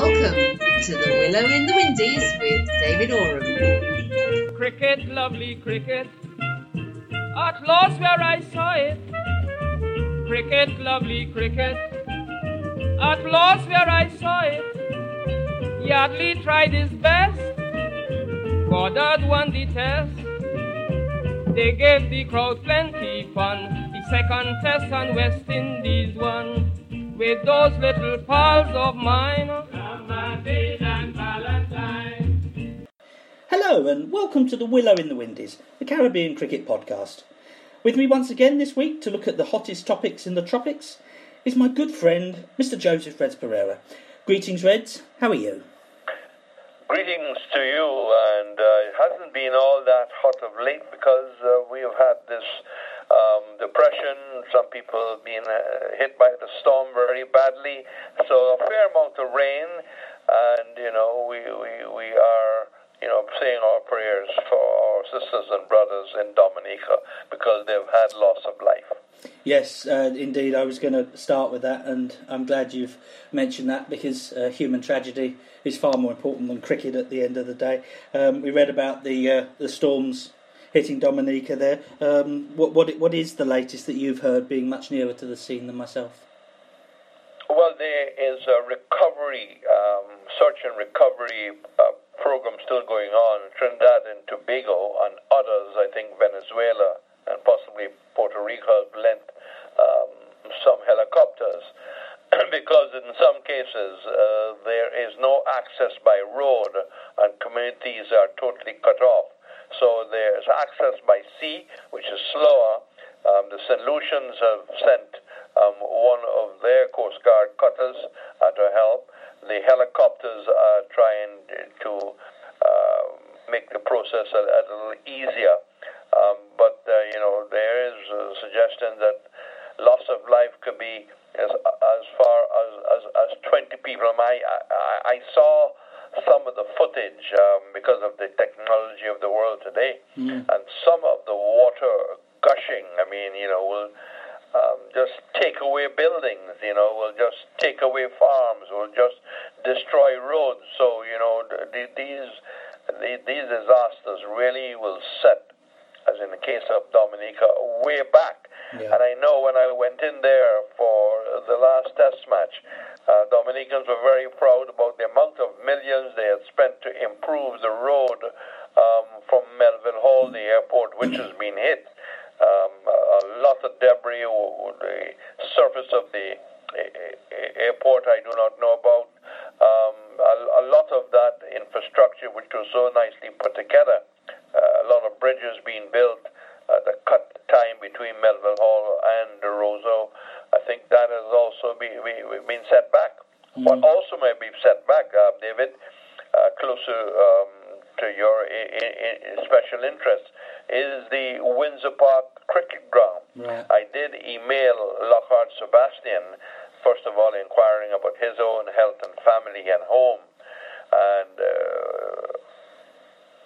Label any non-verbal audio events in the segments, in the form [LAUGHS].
Welcome to the Willow in the Windies with David Oram. Cricket, lovely cricket, at Lord's where I saw it. Cricket, lovely cricket, at Lord's where I saw it. Yardley tried his best, Goddard won the test. They gave the crowd plenty fun. The second test on West Indies won with those little pals of mine. Hello and welcome to the Willow in the Windies, the Caribbean cricket podcast. With me once again this week to look at the hottest topics in the tropics is my good friend, Mr. Joseph Reds Pereira. Greetings, Reds. How are you? Greetings to you, and uh, it hasn't been all that hot of late because uh, we have had this um, depression. Some people have been uh, hit by the storm very badly, so a fair amount of rain, and you know we we, we are you know, saying our prayers for our sisters and brothers in Dominica because they've had loss of life. Yes, uh, indeed. I was going to start with that, and I'm glad you've mentioned that because uh, human tragedy is far more important than cricket at the end of the day. Um, we read about the uh, the storms hitting Dominica there. Um, what what what is the latest that you've heard, being much nearer to the scene than myself? Well, there is a recovery, um, search and recovery uh, program still going on. Trinidad and Tobago and others, I think Venezuela and possibly Puerto Rico have lent um, some helicopters [CLEARS THROAT] because in some cases uh, there is no access by road and communities are totally cut off. So there's access by sea, which is slower. Um, the St. Lucians have sent um, one of their Coast Guard cutters uh, to help the helicopters are trying to uh, make the process a, a little easier. Um, but uh, you know there is a suggestion that loss of life could be as as far as as, as 20 people. I, I I saw some of the footage um, because of the technology of the world today, mm. and some of the water gushing. I mean, you know, will um, just take away buildings, you know, will just take away farms, will just destroy roads. So, you know, th- these, these disasters really will set, as in the case of Dominica, way back. Yeah. And I know when I went in there for the last test match, uh, Dominicans were very proud about the amount of millions they had spent to improve the road um, from Melville Hall, the airport, which has been hit um, a lot of debris. The surface of the airport I do not know about. Um, a, a, lot of that infrastructure, which was so nicely put together, uh, a lot of bridges being built, uh, the cut time between Melville Hall and Roseau, I think that has also be, be, been set back. Mm. What also may be set back, uh, David, uh, closer um, to your special interest, is the Windsor Park cricket ground. Right. I did email Lockhart Sebastian, first of all, inquiring about his own health and family and home, and uh,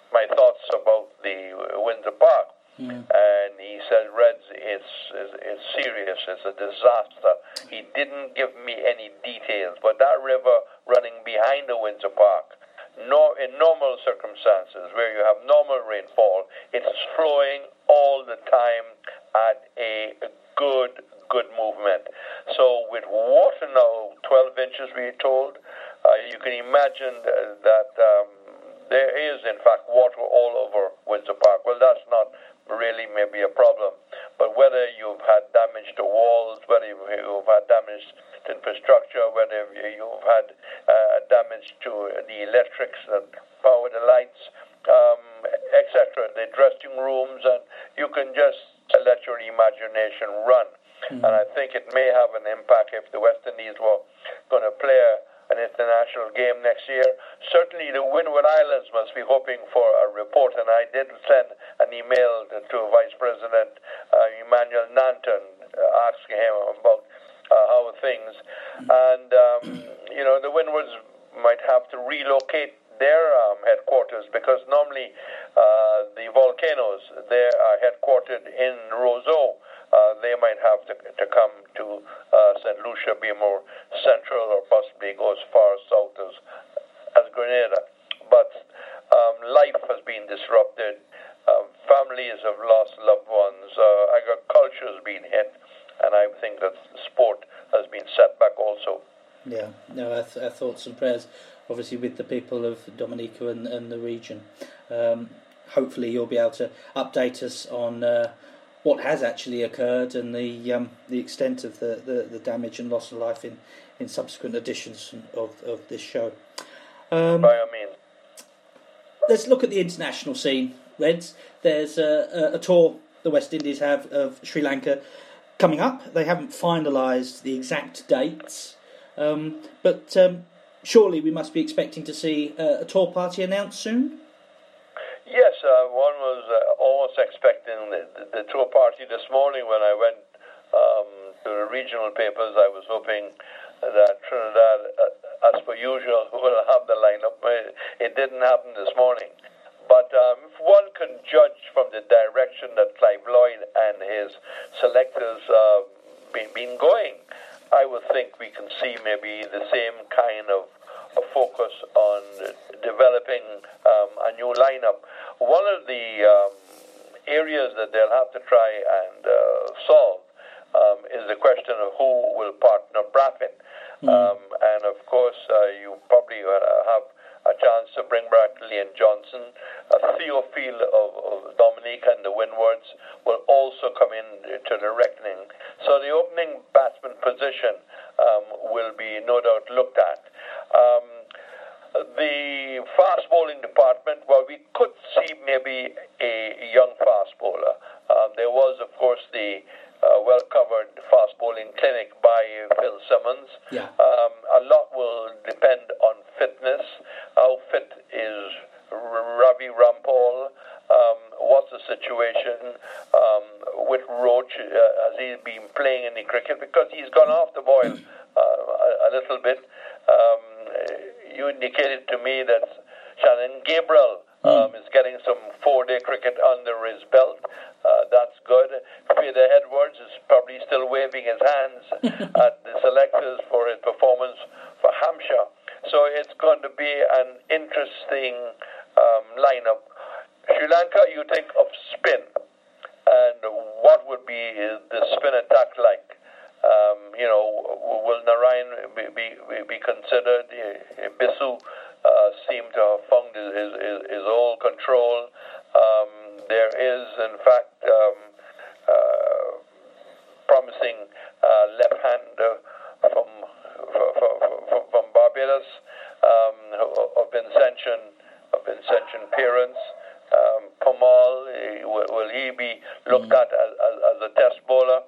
my thoughts about the Windsor Park. Mm. And he said, Reds, it's, it's, it's serious, it's a disaster. He didn't give me any details, but that river running behind the Windsor Park nor in normal circumstances where you have normal rainfall, it's flowing all the time at a good, good movement. So with water now, 12 inches, we're told, uh, you can imagine that um, there is, in fact, water all over Windsor Park. Well, that's not really maybe a problem. But whether you've had damage to walls, whether you've, you've had damage to infrastructure, whether you've had uh, damage to the electrics that power the lights, um, etc., the dressing rooms, and you can just let your imagination run. Mm-hmm. And I think it may have an impact if the West Indies were going to play a an international game next year. Certainly, the Windward Islands must be hoping for a report, and I did send an email to Vice President uh, Emmanuel Nanton uh, asking him about uh, how things. And, um, you know, the Windwards might have to relocate their um, headquarters because normally uh, the volcanoes they are headquartered in Roseau uh, they might have to, to come to uh, St. Lucia, be more central, or possibly go as far south as, as Grenada. But um, life has been disrupted. Um, families have lost loved ones. Uh, agriculture has been hit. And I think that sport has been set back also. Yeah, no, our, th- our thoughts and prayers, obviously, with the people of Dominica and, and the region. Um, hopefully, you'll be able to update us on uh, what has actually occurred and the um, the extent of the, the, the, damage and loss of life in, in subsequent editions of, of this show. Um, By all means. Let's look at the international scene, Reds. There's a, a, a tour the West Indies have of Sri Lanka coming up. They haven't finalised the exact dates. Um, but um, surely we must be expecting to see uh, a tour party announced soon. Yes, uh, one was uh, almost expecting the, the, tour party this morning when I went um, to the regional papers. I was hoping that Trinidad, uh, as per usual, [LAUGHS] will have the lineup. It didn't happen this morning. But um, if one can judge from the direction that Clive Lloyd and his selectors uh, been, been going, I would think we can see maybe the same kind of focus on developing um, a new lineup. One of the um, areas that they'll have to try and uh, solve um, is the question of who will partner Brathwaite. Mm. Um, and of course, uh, you probably uh, have a chance to bring back Leon Johnson. A Theophile of, of Dominica and the Windwards will also come in to the reckoning. So the opening batsman position um, will be no doubt looked at. Um, the fast bowling department, well, we could see maybe a young fast bowler. Um, there was, of course, the uh, well covered fast bowling clinic by Phil Simmons. Yeah. Um, a lot will depend on fitness. How fit is Ravi Rampaul? Um, what's the situation um, with Roach? Uh, has he been playing any cricket? Because he's gone off the boil [CLEARS THROAT] uh, a, a, little bit. Um, you indicated to me that Shannon Gabriel um, is getting some four-day cricket under his belt. Uh, that's good. Peter Edwards is probably still waving his hands [LAUGHS] at the selectors for his performance for Hampshire. So it's going to be an interesting um, lineup. Sri Lanka, you think of spin, and what would be the spin attack like? Um, you know, will Narine be, be, be considered? Bishoo uh, seemed to have found his, his, his old control. Um, there is, in fact, um, uh, promising uh, left hand from, from, from Barbados um, of Vincentian, of Vincentian parents. Um, Pamal, will, will, he be looked mm. at as, as, as, a test bowler?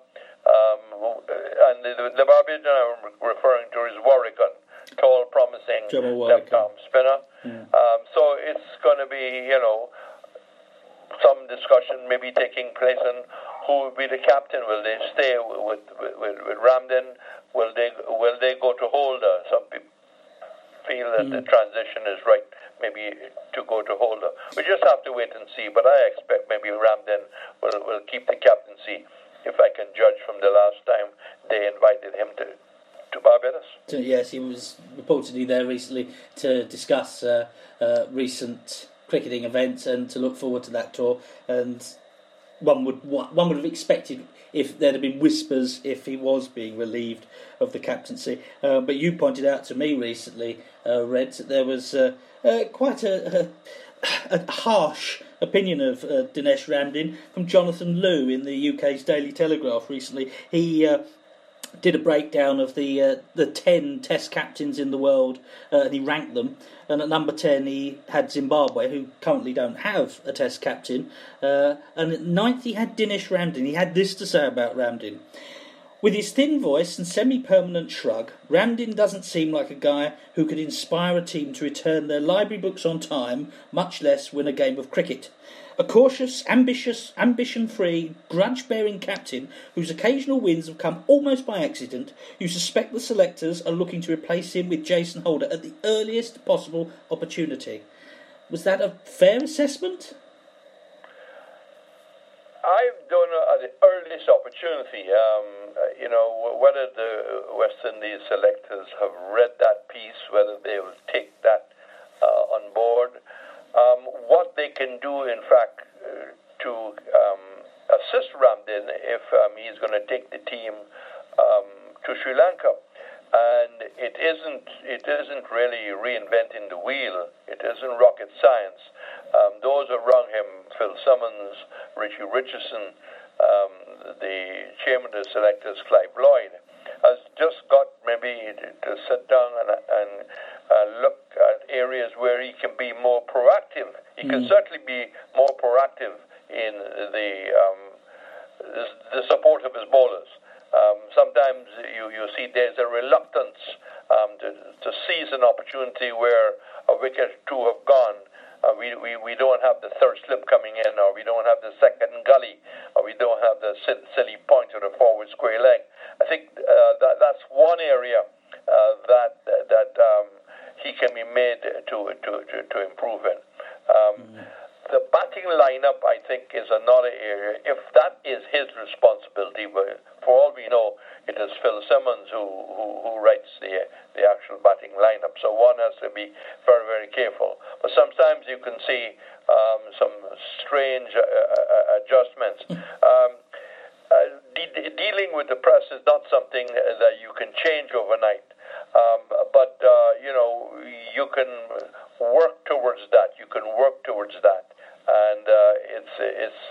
Um, and the, the Barbadian I'm referring to is Warrican tall, promising left arm spinner. Mm. Um, so it's going to be, you know, some discussion maybe taking place on who will be the captain. Will they stay with with, with, Ramdin? Will they will they go to Holder? Some people feel that mm. the transition is right, maybe to go to Holder. We just have to wait and see. But I expect maybe Ramdin will will keep the captaincy. If I can judge from the last time they invited him to to Barbados. Yes, he was reportedly there recently to discuss uh, uh, recent cricketing events and to look forward to that tour. And one would one would have expected if there had been whispers if he was being relieved of the captaincy. Uh, but you pointed out to me recently, uh, Red, that there was uh, uh quite a, a, a, harsh opinion of uh, Dinesh Ramdin from Jonathan Liew in the UK's Daily Telegraph recently. He uh, did a breakdown of the uh, the ten Test captains in the world, uh, and he ranked them. And at number ten, he had Zimbabwe, who currently don't have a Test captain. Uh, and at ninth, he had Dinesh Ramdin. He had this to say about Ramdin. With his thin voice and semi permanent shrug, Ramdin doesn't seem like a guy who could inspire a team to return their library books on time, much less win a game of cricket. A cautious, ambitious, ambition free, grudge bearing captain whose occasional wins have come almost by accident, you suspect the selectors are looking to replace him with Jason Holder at the earliest possible opportunity. Was that a fair assessment? I've done at the earliest opportunity. Um, you know, whether the West Indies selectors have read that piece, whether they will take that uh, on board, um, what they can do, in fact, uh, to um, assist Ramdin if um, he's going to take the team um, to Sri Lanka. And it isn't it isn't really reinventing the wheel. It isn't rocket science. Um, those around him, Phil Simmons, Richie Richardson, the chairman of the selectors, Clive Lloyd, has just got maybe to sit down and, and uh, look at areas where he can be more proactive. He mm. can certainly be more proactive in the um, the support of his bowlers. Um, sometimes you, you see there's a reluctance um, to, to seize an opportunity where a wicket or two have gone. Uh, we, we, we don't have the third slip coming in, or we don't have the second gully, or we don't have the silly point or the forward square leg. I think uh, that that's one area uh, that that um, he can be made to to, to, improve in. Um, mm-hmm. The batting lineup, I think, is another area. If that is his responsibility, for all we know, it is Phil Simmons who, who, who writes the, the actual batting lineup. So one has to be very, very careful. But sometimes you can see um, some strange uh, uh, adjustments. Um, uh, de- dealing with the press is not something that you can change overnight. Um, but uh, you know, you can work towards that. You can work towards that and uh, it's it's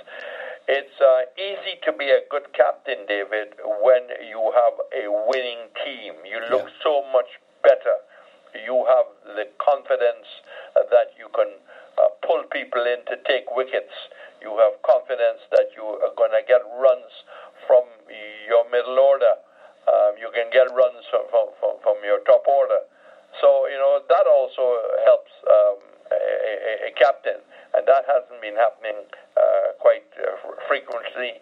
it's uh, easy to be a good captain, David, when you have a winning team. You look yeah. so much better. You have the confidence that you can uh, pull people in to take wickets. You have confidence that you are going to get runs from your middle order. Um, you can get runs from, from, from, your top order. So, you know, that also helps um, a, a, captain and that hasn't been happening uh, quite uh, frequently,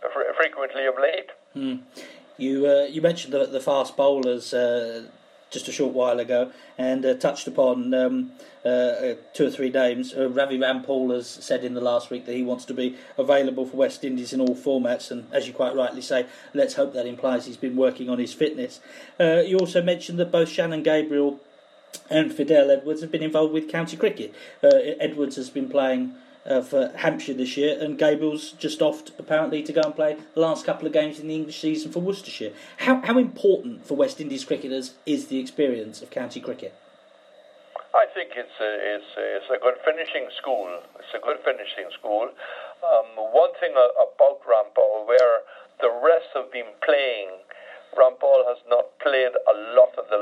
fr- frequently of late. Hmm. You uh, you mentioned the, the fast bowlers uh, just a short while ago, and uh, touched upon um, uh, two or three names. Ravi Rampaul has said in the last week that he wants to be available for West Indies in all formats, and as you quite rightly say, let's hope that implies he's been working on his fitness. you also mentioned that both Shannon Gabriel and Fidel Edwards have been involved with county cricket. Uh, Edwards has been playing uh, for Hampshire this year, and Gabriel's just off apparently to go and play the last couple of games in the English season for Worcestershire. How, how important for West Indies cricketers is the experience of county cricket? I think it's a, it's a, it's a good finishing school. It's a good finishing school. Um, one thing about Rampaul, where the rest have been playing Rampaul has not played a lot of the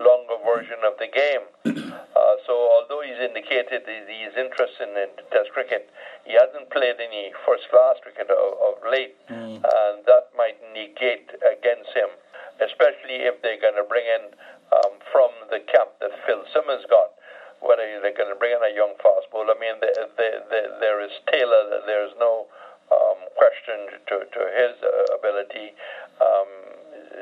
longer version of the game. [CLEARS THROAT] Uh, so although he's indicated he's interested in Test cricket, he hasn't played any first-class cricket of, of late, mm. and that might negate against him, especially if they're going to bring in um, from the camp that Phil Simmons got. Whether they're going to bring in a young fast bowler, I mean, the, the, the, there is Taylor. There's no um, question to, to his uh, ability. Um,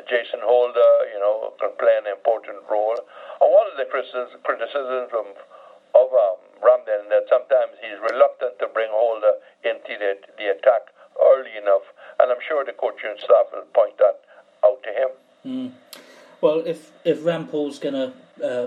Jason Holder, you know, can play an important role. And one of the criticisms of, of um, Ramdin that sometimes he's reluctant to bring Holder into the, the attack early enough, and I'm sure the coaching staff will point that out to him. Mm. Well, if if Rampaul's going to uh,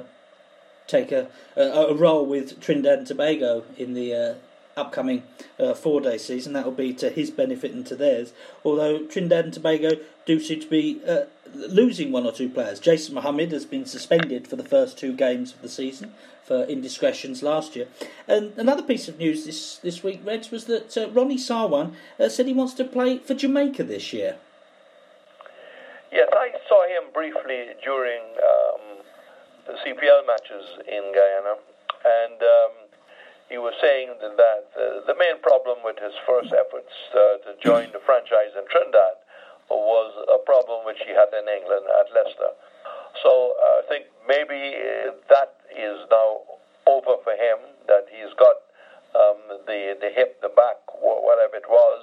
take a, a, a role with Trinidad and Tobago in the uh, upcoming uh, four day season. That will be to his benefit and to theirs. Although Trinidad and Tobago do seem to be uh, losing one or two players. Jason Mohammed has been suspended for the first two games of the season for indiscretions last year. And another piece of news this, this week, Reds, was that uh, Ronnie Sarwan uh, said he wants to play for Jamaica this year. Yes, I saw him briefly during um, the CPL matches in Guyana. And. Um, he was saying that uh, the main problem with his first efforts uh, to join the franchise in Trinidad was a problem which he had in England at Leicester. So uh, I think maybe uh, that is now over for him, that he's got um, the, the hip, the back, whatever it was,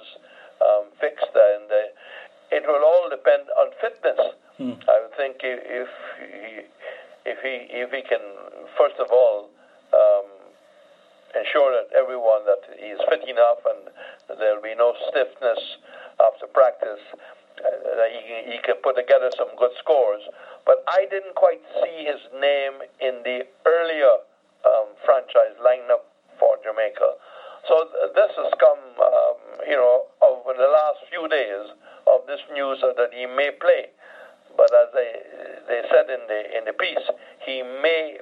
um, fixed, and uh, it will all depend on fitness. Hmm. I think if he, if he if he can first of all ensure that everyone that he's fit enough and there'll be no stiffness after practice uh, he, he can put together some good scores. But I didn't quite see his name in the earlier um, franchise lineup for Jamaica. So th- this has come, um, you know, over the last few days of this news that he may play. But as they they said in the in the piece, he may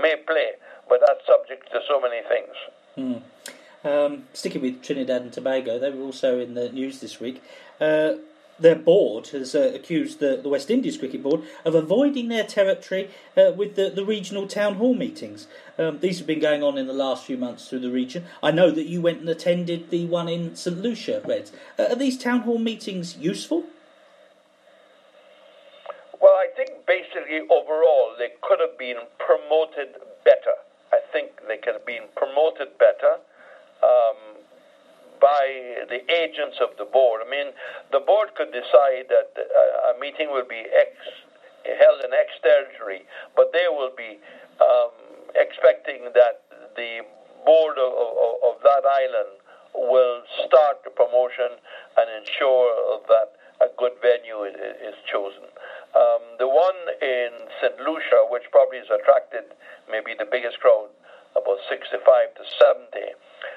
may play, but that's subject to so many things. Hmm. Um, sticking with Trinidad and Tobago, they were also in the news this week. Uh, their board has uh, accused the, the, West Indies Cricket Board of avoiding their territory uh, with the, the, regional town hall meetings. Um, these have been going on in the last few months through the region. I know that you went and attended the one in St Lucia, Reds. Uh, are these town hall meetings useful? Well, I think basically overall they could have been promoted better. I think they could have been promoted better. Um, by the agents of the board. I mean, the board could decide that uh, a meeting will be held in X territory, but they will be um, expecting that the board of, of, of, that island will start the promotion and ensure that a good venue is, is chosen. The one in St. Lucia, which probably has attracted maybe the biggest crowd, about 65 to 70,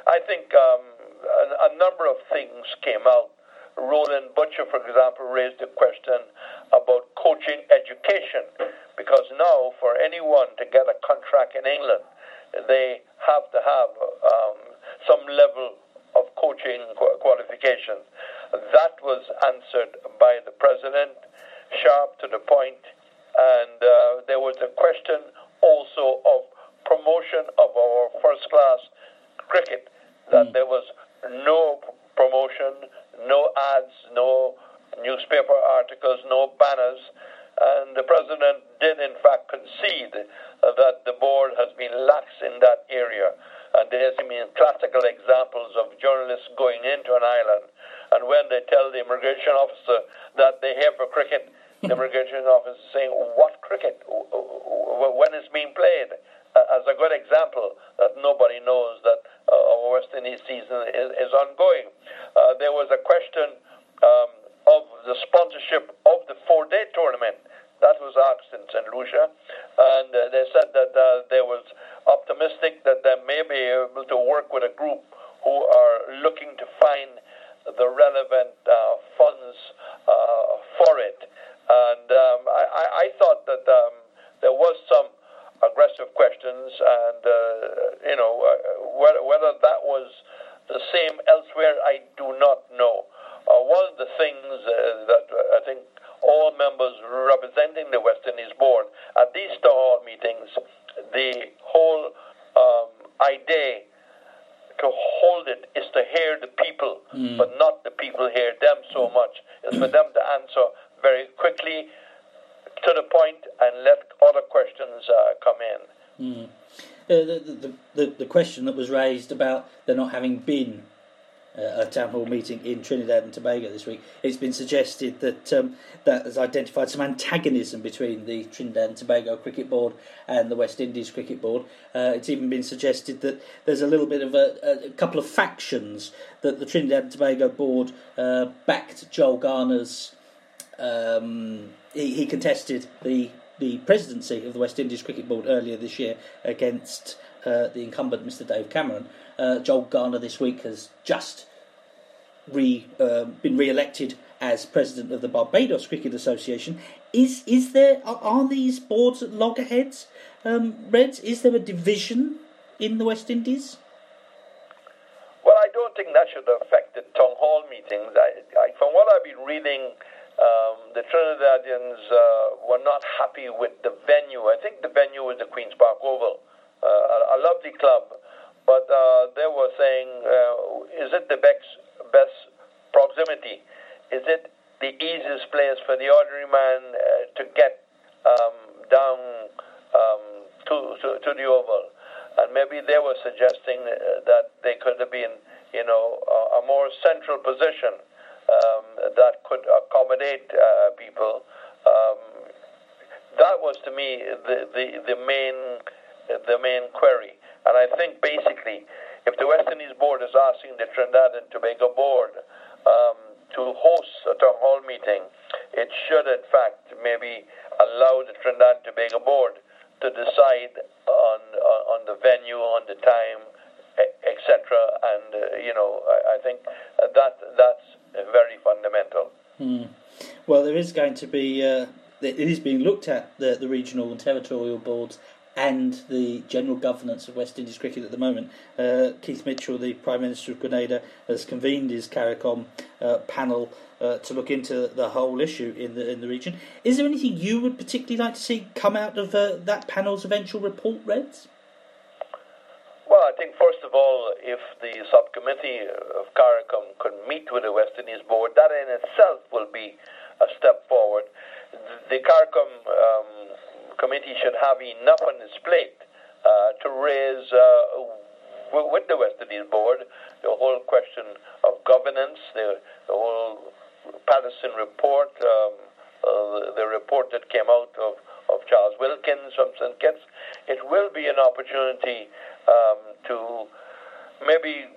I think um, a, a number of things came out. Roland Butcher, for example, raised the question about coaching education because now, for anyone to get a contract in England, they have to have um, some level of coaching qualifications. That was answered by the president, sharp to the point, and uh, there was a question also of promotion of our first class cricket, that mm. there was no promotion, no ads, no newspaper articles, no banners. And the president did, in fact, concede that the board has been lax in that area. And there's I mean, classical examples of journalists going into an island, and when they tell the immigration officer that they're here for cricket, the immigration Office saying, What cricket? When is being played? as a good example that nobody knows that uh, our West Indies season is, ongoing. Uh, there was a question um, of the sponsorship of the four-day tournament. That was asked in St. Lucia, and uh, they said that uh, they was optimistic that they may be able to work with a group who are looking to find the relevant uh, funds for it. And um, I, I, thought that um, there was some aggressive questions, and uh, you know uh, whether, whether that was the same elsewhere, I do not know. Uh, one of the things uh, that I think all members representing the West Indies board at these town hall meetings, the whole um, idea to hold it is to hear the people, mm. but not the people hear them so much. It's for them to answer very quickly to the point and let other questions uh, come in. Mm. Uh, the, the, the, the, question that was raised about there not having been uh, a town hall meeting in Trinidad and Tobago this week, it's been suggested that um, that has identified some antagonism between the Trinidad and Tobago Cricket Board and the West Indies Cricket Board. Uh, it's even been suggested that there's a little bit of a, a couple of factions that the Trinidad and Tobago Board uh, backed Joel Garner's um, he, he contested the the presidency of the West Indies Cricket Board earlier this year against uh, the incumbent Mr. Dave Cameron. Uh, Joel Garner this week has just re, uh, been re-elected as president of the Barbados Cricket Association. Is is there are, are these boards at loggerheads? Um, Reds, is there a division in the West Indies? Well, I don't think that should affect the town hall meetings. I, I, from what I've been reading um, the Trinidadians uh, were not happy with the venue. I think the venue was the Queen's Park Oval, uh, a, a, lovely club, but uh, they were saying, uh, is it the best, best proximity? Is it the easiest place for the ordinary man uh, to get um, down um, to, to, to, the Oval? And maybe they were suggesting uh, that they could have been, you know, a, a more central position um, that could accommodate uh, people. Um, that was to me the, the, the main the main query. And I think basically, if the West Indies board is asking the Trinidad and Tobago board um, to host a town hall meeting, it should, in fact, maybe allow the Trinidad and Tobago board to decide on on, on the venue, on the time, etc. And uh, you know, I, I think that that's very fundamental. Hmm. Well, there is going to be. Uh, it is being looked at the the regional and territorial boards and the general governance of West Indies cricket at the moment. Uh, Keith Mitchell, the Prime Minister of Grenada, has convened his CARICOM uh, panel uh, to look into the whole issue in the in the region. Is there anything you would particularly like to see come out of uh, that panel's eventual report, Reds? Think first of all, if the subcommittee of CARICOM could meet with the West Indies board, that in itself will be a step forward. The CARICOM um, committee should have enough on its plate uh, to raise uh, with the West Indies board the whole question of governance, the, the whole Patterson report, um, uh, the, the report that came out of of Charles Wilkins from St. Kitts, it will be an opportunity um, to maybe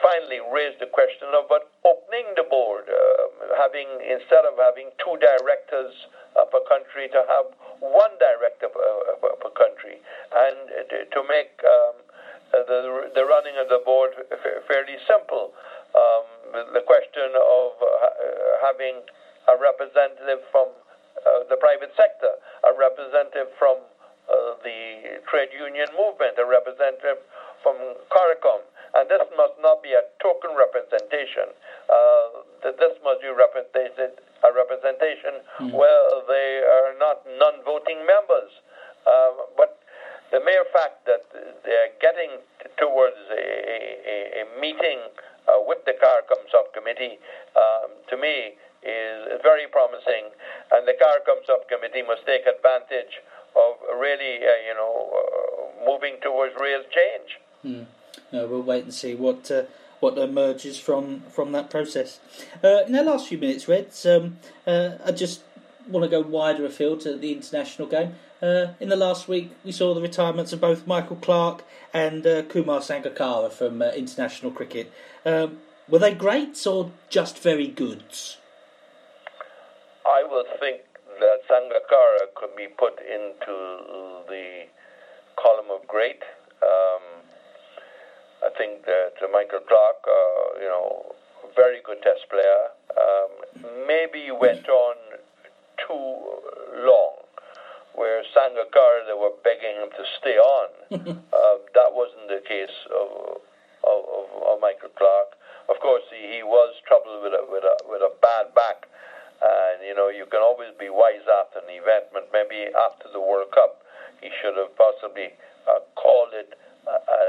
finally raise the question of but opening the board, uh, having instead of having two directors uh, per country, to have one director per, country, and to make um, the the running of the board fairly simple. Um, the question of uh, having a representative from uh, the private sector, a representative from uh, the trade union movement, a representative from CARICOM. And this must not be a token representation. Uh, this must be represented, a representation mm. where they are not non voting members. Uh, but the mere fact that they're getting towards a, a, a meeting uh, with the CARICOM subcommittee, um, to me, is very promising, and the CARICOM subcommittee must take advantage of really, uh, you know, uh, moving towards real change. Hmm. No, we'll wait and see what uh, what emerges from from that process. Uh, in the last few minutes, Reds, um, uh, I just want to go wider afield to the international game. Uh, in the last week, we saw the retirements of both Michael Clarke and Kumar Sangakkara from international cricket. Um, were they greats or just very goods? I would think that Sangakkara could be put into the column of great. Um, I think that Michael Clarke, uh, you know, very good test player, um, maybe went on too long. Where Sangakkara, they were begging him to stay on. uh, [LAUGHS] that wasn't the case of, of, of, Michael Clarke. Of course, he, he was troubled with a, with a, with a bad back and, you know, you can always be wise after an event, but maybe after the World Cup, he should have possibly uh, called it a, a,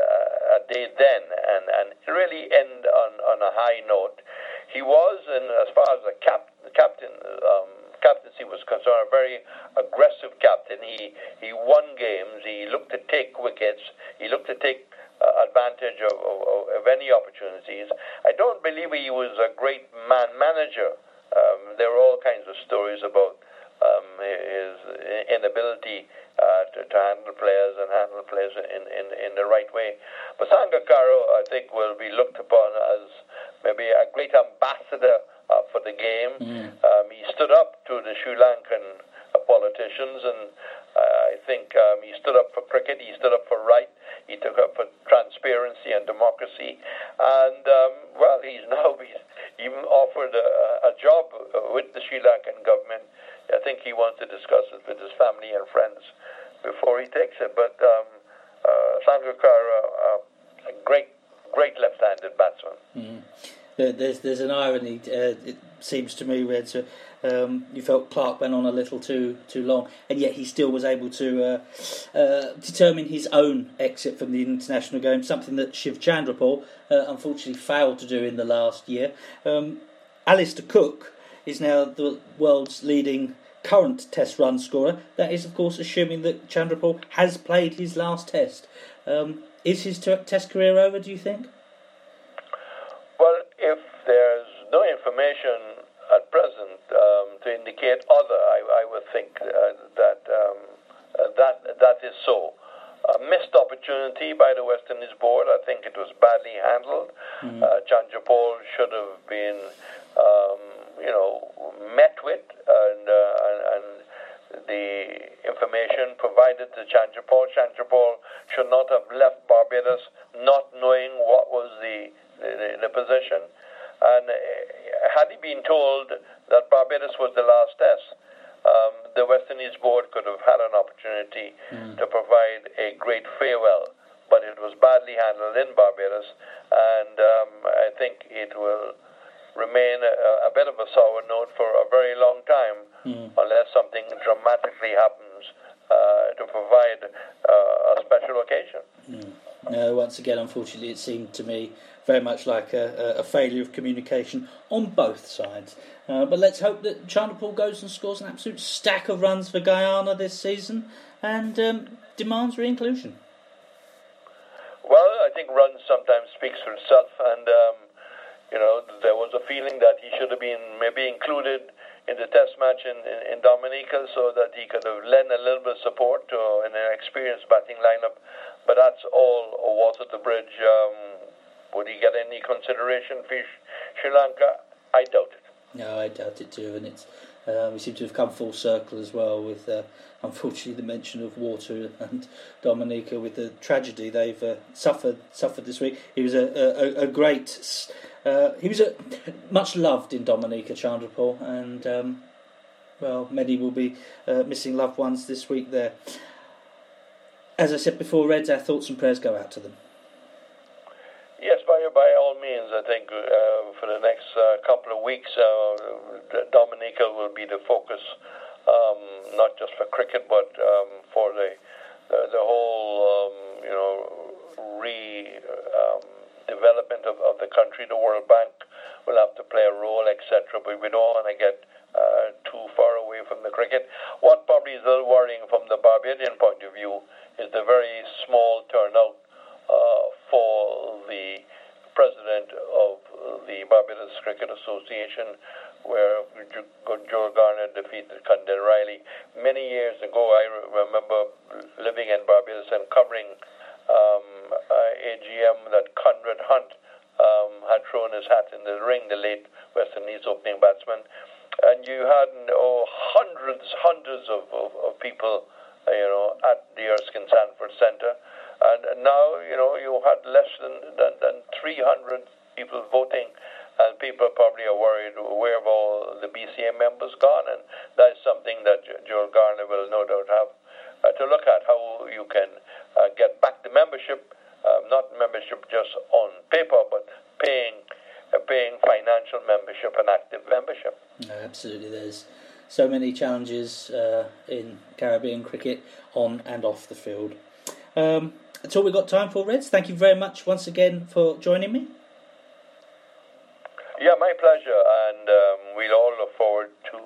a, day then and, and really end on, on a high note. He was, and as far as the, cap, the captain, um, captaincy was concerned, a very aggressive captain. He, he won games, he looked to take wickets, he looked to take uh, advantage of, of, of any opportunities. I don't believe he was a great man manager. Um, there are all kinds of stories about his inability uh, to, to, handle players and handle players in, in, in the right way. But Sangakkara, I think, will be looked upon as maybe a great ambassador uh, for the game. Mm. Um, he stood up to the Sri Lankan uh, politicians, and uh, I think um, he stood up for cricket, he stood up for right, he took up for transparency and democracy, and um, well, he's [LAUGHS] now been even offered a, a job with the Sri Lankan government. I think he wants to discuss it with his family and friends before he takes it. But um, uh, Sangakkara, uh, a great, great left-handed batsman. Mm. There's there's an irony. Uh, it seems to me, Red. So, um, you felt Clarke went on a little too too long, and yet he still was able to uh, uh, determine his own exit from the international game. Something that Shiv Chanderpaul unfortunately failed to do in the last year. Um, Alastair Cook is now the world's leading current Test run scorer. That is, of course, assuming that Chanderpaul has played his last Test. Um, is his Test career over? Do you think? Well, if there's no information at present um, to indicate other, I, I would think uh, that um, uh, that that is so. A missed opportunity by the West Indies board. I think it was badly handled. Mm-hmm. Uh, Chanderpaul should have been um, you know, met with and, uh, and, and the information provided to Chanderpaul. Chanderpaul should not have left Barbados not knowing what was the, the, the position. And uh, had he been told that Barbados was the last test, um, the West Indies board could have had an opportunity Mm. to provide a great farewell. But it was badly handled in Barbados, and um, I think it will remain a, a bit of a sour note for a very long time Mm. unless something dramatically happens to provide uh, a special occasion. No, once again, unfortunately, it seemed to me very much like a, a failure of communication on both sides. Uh, but let's hope that Chanderpaul goes and scores an absolute stack of runs for Guyana this season and um, demands re-inclusion. Well, I think run sometimes speaks for itself, and um, you know there was a feeling that he should have been maybe included in the test match in, in, in Dominica so that he could have lent a little bit of support to an experienced batting lineup. But that's all water to bridge. Um, would he get any consideration for Sri Lanka? I doubt it. No, I doubt it too, and it's uh, we seem to have come full circle as well with, uh, unfortunately, the mention of Water and Dominica with the tragedy they've uh, suffered suffered this week. He was a a, a great, uh, he was a much loved in Dominica Chanderpaul, and um, well, many will be uh, missing loved ones this week there. As I said before, Reds, our thoughts and prayers go out to them. Yes, by by all means. I think uh, for the next uh, couple of weeks, uh, Dominica will be the focus, um, not just for cricket, but um, for the the, the whole um, you know re um, development of, of the country. The World Bank will have to play a role, etc. But we don't want to get uh, too far away from the cricket. What probably is a little worrying from the Barbadian point of view is the very small turnout uh, for the president of the Barbados Cricket Association, where Jo- Joe Garner defeated Condell Riley. Many years ago, I remember living in Barbados and covering um, uh, AGM that Conrad Hunte um, had thrown his hat in the ring, the late West Indies opening batsman. And you had oh, hundreds, hundreds of, of, of people, uh, you know, at the Erskine Sanford Centre. And now, you know, you had less than, than, than 300 people voting, and people probably are worried where have all the BCA members gone, and that's something that Jo- Joel Garner will no doubt have to look at how you can uh, get back the membership, um, not membership just on paper, but paying, uh, paying financial membership and active membership. No, absolutely. There's so many challenges uh, in Caribbean cricket on and off the field. Um, that's all we've got time for, Reds. Thank you very much once again for joining me. Yeah, my pleasure, and um, we'll all look forward to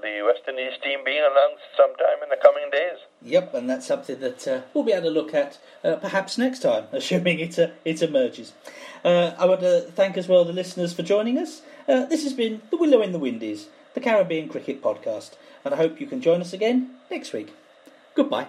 the West Indies team being announced sometime in the coming days. Yep, and that's something that uh, we'll be able to look at uh, perhaps next time, [LAUGHS] assuming it, uh, it emerges. Uh, I want to thank as well the listeners for joining us. Uh, this has been The Willow in the Windies, the Caribbean Cricket Podcast, and I hope you can join us again next week. Goodbye.